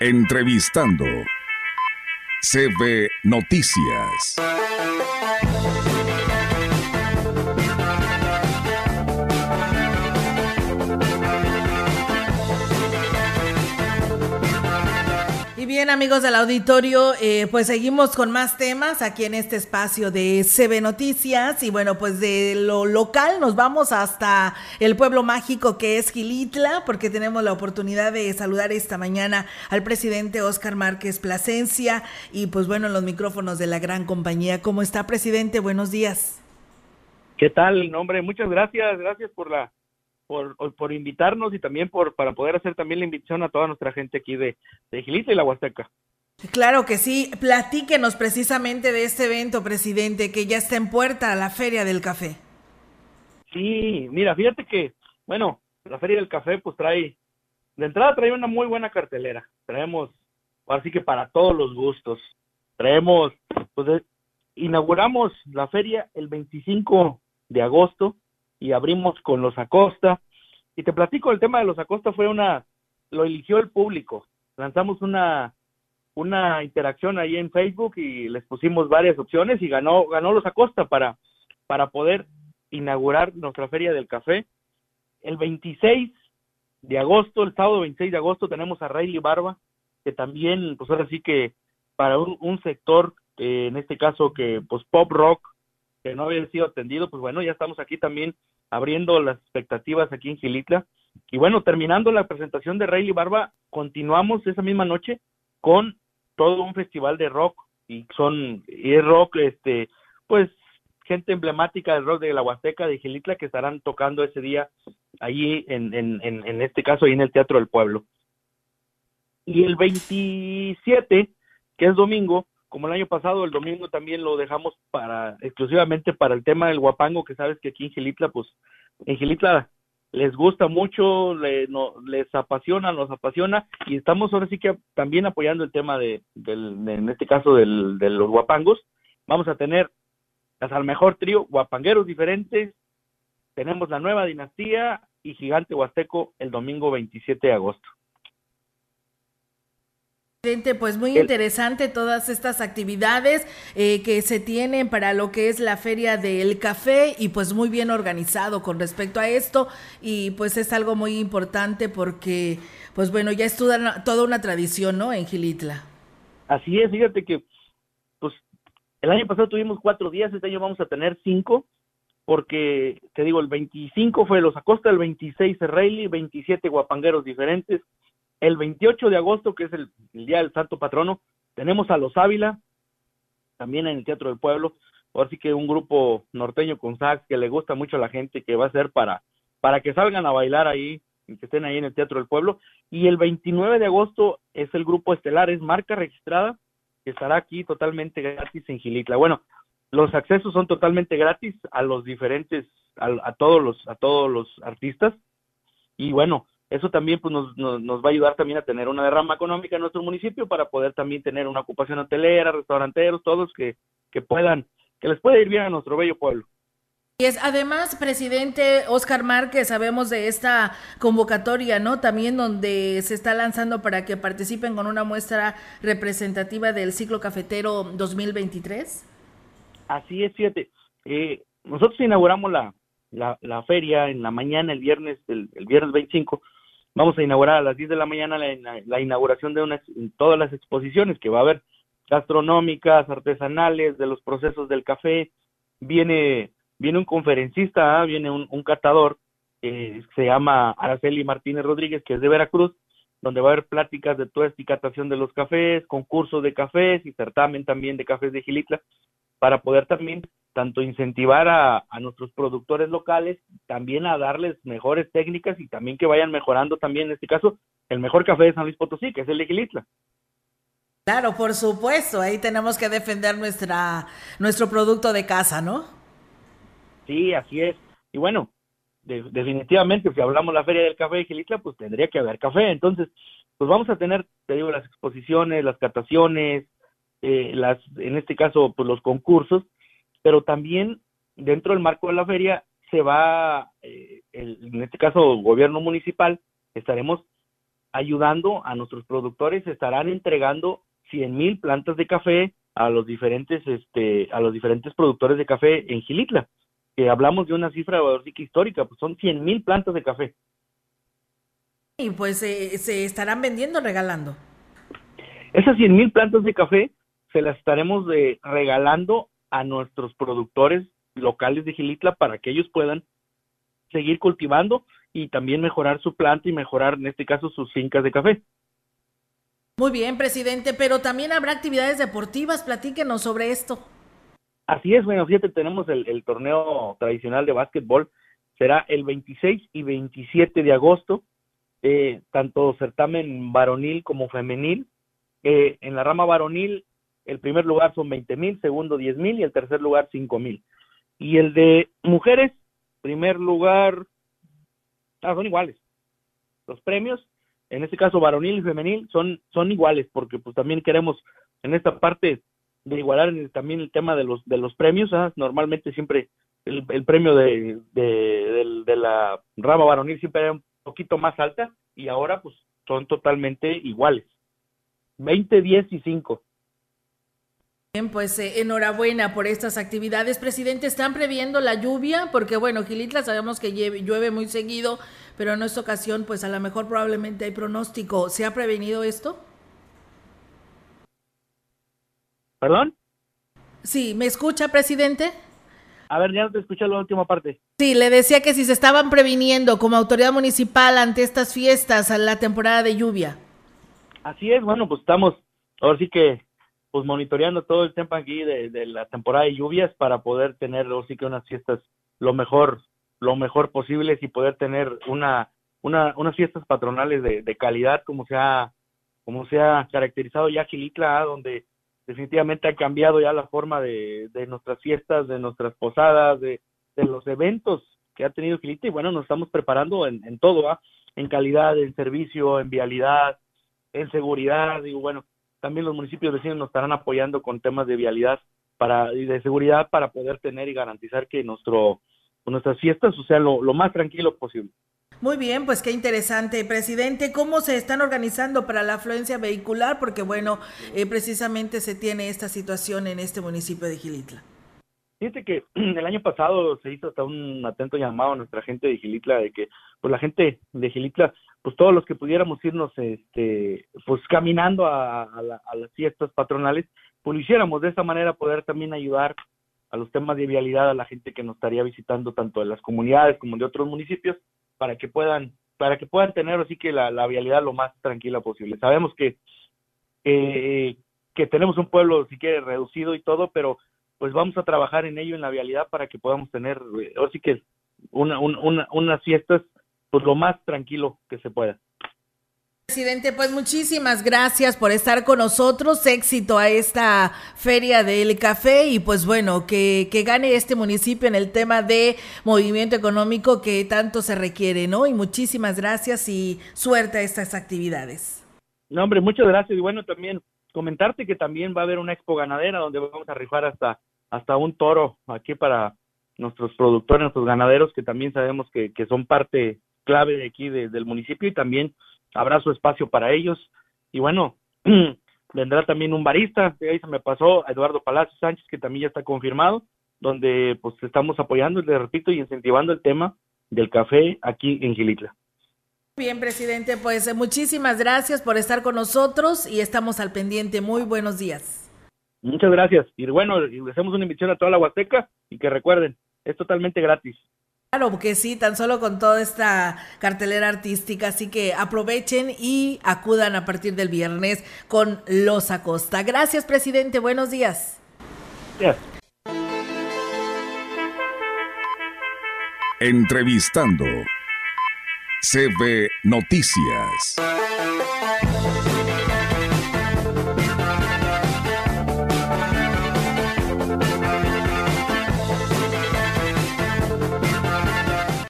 Entrevistando. CB Noticias. Y bien, amigos del auditorio, eh, pues seguimos con más temas aquí en este espacio de CB Noticias. Y bueno, pues de lo local nos vamos hasta el pueblo mágico que es Gilitla, porque tenemos la oportunidad de saludar esta mañana al presidente Oscar Márquez Plasencia y pues bueno, en los micrófonos de la gran compañía. ¿Cómo está, presidente? Buenos días. ¿Qué tal? Hombre, muchas gracias. Gracias por la por, por invitarnos y también por para poder hacer también la invitación a toda nuestra gente aquí de, de Gilita y la Huasteca. Claro que sí. Platíquenos precisamente de este evento, presidente, que ya está en puerta, la Feria del Café. Sí, mira, fíjate que, bueno, la Feria del Café pues trae, de entrada trae una muy buena cartelera. Traemos, así que para todos los gustos. Traemos, pues inauguramos la feria el 25 de agosto y abrimos con los Acosta. Y te platico, el tema de los Acosta fue una, lo eligió el público. Lanzamos una, una interacción ahí en Facebook y les pusimos varias opciones y ganó, ganó los Acosta para, para poder inaugurar nuestra feria del café. El 26 de agosto, el sábado 26 de agosto, tenemos a Rayleigh Barba, que también, pues ahora sí que para un, sector, eh, en este caso que pues pop rock, que no había sido atendido, pues bueno, ya estamos aquí también abriendo las expectativas aquí en Gilitla. Y bueno, terminando la presentación de Rayleigh Barba, continuamos esa misma noche con todo un festival de rock y son y es rock este pues gente emblemática del rock de la Huasteca de Gilitla que estarán tocando ese día allí en, en, en, en este caso ahí en el Teatro del Pueblo. Y el 27, que es domingo, como el año pasado, el domingo también lo dejamos para exclusivamente para el tema del guapango, que sabes que aquí en Gilitla, pues en Gilitla les gusta mucho, le, no, les apasiona, nos apasiona y estamos ahora sí que también apoyando el tema de, del, de, en este caso del, de los guapangos. Vamos a tener al mejor trío, guapangueros diferentes, tenemos la nueva dinastía y Gigante Huasteco el domingo 27 de agosto. Pues muy interesante todas estas actividades eh, que se tienen para lo que es la feria del café y pues muy bien organizado con respecto a esto y pues es algo muy importante porque pues bueno ya es toda, toda una tradición, ¿no? En Gilitla. Así es, fíjate que pues el año pasado tuvimos cuatro días, este año vamos a tener cinco porque te digo, el 25 fue Los Acosta, el 26 es Rayleigh, 27 guapangueros diferentes, el 28 de agosto, que es el, Día del Santo Patrono, tenemos a Los Ávila, también en el Teatro del Pueblo. Ahora sí que un grupo norteño con sax que le gusta mucho a la gente, que va a ser para, para que salgan a bailar ahí, que estén ahí en el Teatro del Pueblo. Y el 29 de agosto es el grupo estelar, es marca registrada, que estará aquí totalmente gratis en Gilitla. Bueno, los accesos son totalmente gratis a los diferentes, a todos los, a todos los artistas. Y bueno, eso también pues, nos, nos, nos, va a ayudar también a tener una derrama económica en nuestro municipio para poder también tener una ocupación hotelera, restauranteros, todos que, que puedan, que les pueda ir bien a nuestro bello pueblo. Y es además, presidente Oscar Márquez, sabemos de esta convocatoria, ¿no? También donde se está lanzando para que participen con una muestra representativa del ciclo cafetero 2023. Así es, fíjate. Eh, nosotros inauguramos la, la, la, feria en la mañana, el viernes, el, el viernes 25, vamos a inaugurar a las 10 de la mañana la, la inauguración de todas las exposiciones que va a haber gastronómicas, artesanales, de los procesos del café. Viene, viene un conferencista, ¿eh? viene un, un catador, eh, se llama Araceli Martínez Rodríguez, que es de Veracruz, donde va a haber pláticas de toda esta catación de los cafés, concursos de cafés y certamen también de cafés de Gilitla, para poder también tanto incentivar a, a, nuestros productores locales, también a darles mejores técnicas y también que vayan mejorando también, en este caso, el mejor café de San Luis Potosí, que es el de Gilitla. Claro, por supuesto, ahí tenemos que defender nuestra, nuestro producto de casa, ¿no? Sí, así es. Y bueno, de, definitivamente, si hablamos de la Feria del Café de Gilitla, pues tendría que haber café. Entonces, pues vamos a tener, te digo, las exposiciones, las cataciones, eh, las, en este caso, pues los concursos, pero también dentro del marco de la feria se va, eh, el, en este caso, gobierno municipal, estaremos ayudando a nuestros productores, estarán entregando 100 mil plantas de café a los diferentes, este, a los diferentes productores de café en Gilitla, que hablamos de una cifra histórica, pues son 100 mil plantas de café. Y pues se estarán vendiendo, regalando. Esas 100 mil plantas de café se las estaremos eh, regalando a nuestros productores locales de Gilitla para que ellos puedan seguir cultivando y también mejorar su planta y mejorar, en este caso, sus fincas de café. Muy bien, presidente, pero también habrá actividades deportivas. Platíquenos sobre esto. Así es, bueno, fíjate, tenemos el, torneo tradicional de básquetbol. Será el 26 y 27 de agosto, eh, tanto certamen varonil como femenil. Eh, en la rama varonil, el primer lugar son 20 mil, segundo 10 mil y el tercer lugar 5 mil. Y el de mujeres, primer lugar, ah, son iguales. Los premios, en este caso varonil y femenil, son, son iguales, porque pues también queremos en esta parte de igualar también el tema de los, de los premios, ¿ah? normalmente siempre el, premio de, de, de, la rama varonil siempre era un poquito más alta y ahora pues son totalmente iguales. 20, 10 y 5. Pues eh, enhorabuena por estas actividades. Presidente, ¿están previendo la lluvia? Porque bueno, Gilitla sabemos que llueve muy seguido, pero en esta ocasión pues a lo mejor probablemente hay pronóstico. ¿Se ha prevenido esto? ¿Perdón? Sí, ¿me escucha, presidente? A ver, ya no te escuché la última parte. Sí, le decía que si se estaban previniendo como autoridad municipal ante estas fiestas a la temporada de lluvia. Así es, bueno, pues estamos, ahora sí que pues monitoreando todo el tiempo aquí de, la temporada de lluvias para poder tener sí que unas fiestas lo mejor lo mejor posible y poder tener una, una unas fiestas patronales de, calidad como se ha como se ha caracterizado ya Gilitla donde definitivamente ha cambiado ya la forma de, de nuestras fiestas de nuestras posadas de, de los eventos que ha tenido Gilitla y bueno nos estamos preparando en, en todo ¿ah? en calidad en servicio en vialidad en seguridad. Y bueno también los municipios vecinos nos estarán apoyando con temas de vialidad para y de seguridad para poder tener y garantizar que nuestro nuestras fiestas sean lo, más tranquilo posible. Muy bien, pues qué interesante, presidente. ¿Cómo se están organizando para la afluencia vehicular? Porque bueno, eh, precisamente se tiene esta situación en este municipio de Gilitla. Fíjate que el año pasado se hizo hasta un atento llamado a nuestra gente de Gilitla de que pues la gente de Gilitla pues todos los que pudiéramos irnos este pues caminando a, las fiestas patronales pues lo hiciéramos. De esa manera poder también ayudar a los temas de vialidad a la gente que nos estaría visitando tanto de las comunidades como de otros municipios para que puedan para que puedan tener así que la, vialidad lo más tranquila posible. Sabemos que que tenemos un pueblo si quiere reducido y todo pero pues vamos a trabajar en ello en la vialidad para que podamos tener así que una, una, unas fiestas pues lo más tranquilo que se pueda. Presidente, pues muchísimas gracias por estar con nosotros. Éxito a esta feria del café y pues bueno, que, que, gane este municipio en el tema de movimiento económico que tanto se requiere, ¿no? Y muchísimas gracias y suerte a estas actividades. No, hombre, muchas gracias. Y bueno, también comentarte que también va a haber una expo ganadera donde vamos a rifar hasta, hasta un toro aquí para nuestros productores, nuestros ganaderos, que también sabemos que, que son parte clave de aquí del municipio y también habrá su espacio para ellos. Y bueno, vendrá también un barista, ahí se me pasó Eduardo Palacio Sánchez, que también ya está confirmado, donde pues estamos apoyando, le repito, y incentivando el tema del café aquí en Gilitla. Bien, presidente, pues muchísimas gracias por estar con nosotros y estamos al pendiente. Muy buenos días. Muchas gracias. Y bueno, le hacemos una invitación a toda la Huasteca y que recuerden, es totalmente gratis. Claro, que sí, tan solo con toda esta cartelera artística, así que aprovechen y acudan a partir del viernes con Los Acosta. Gracias, presidente, buenos días. Entrevistando CB Noticias.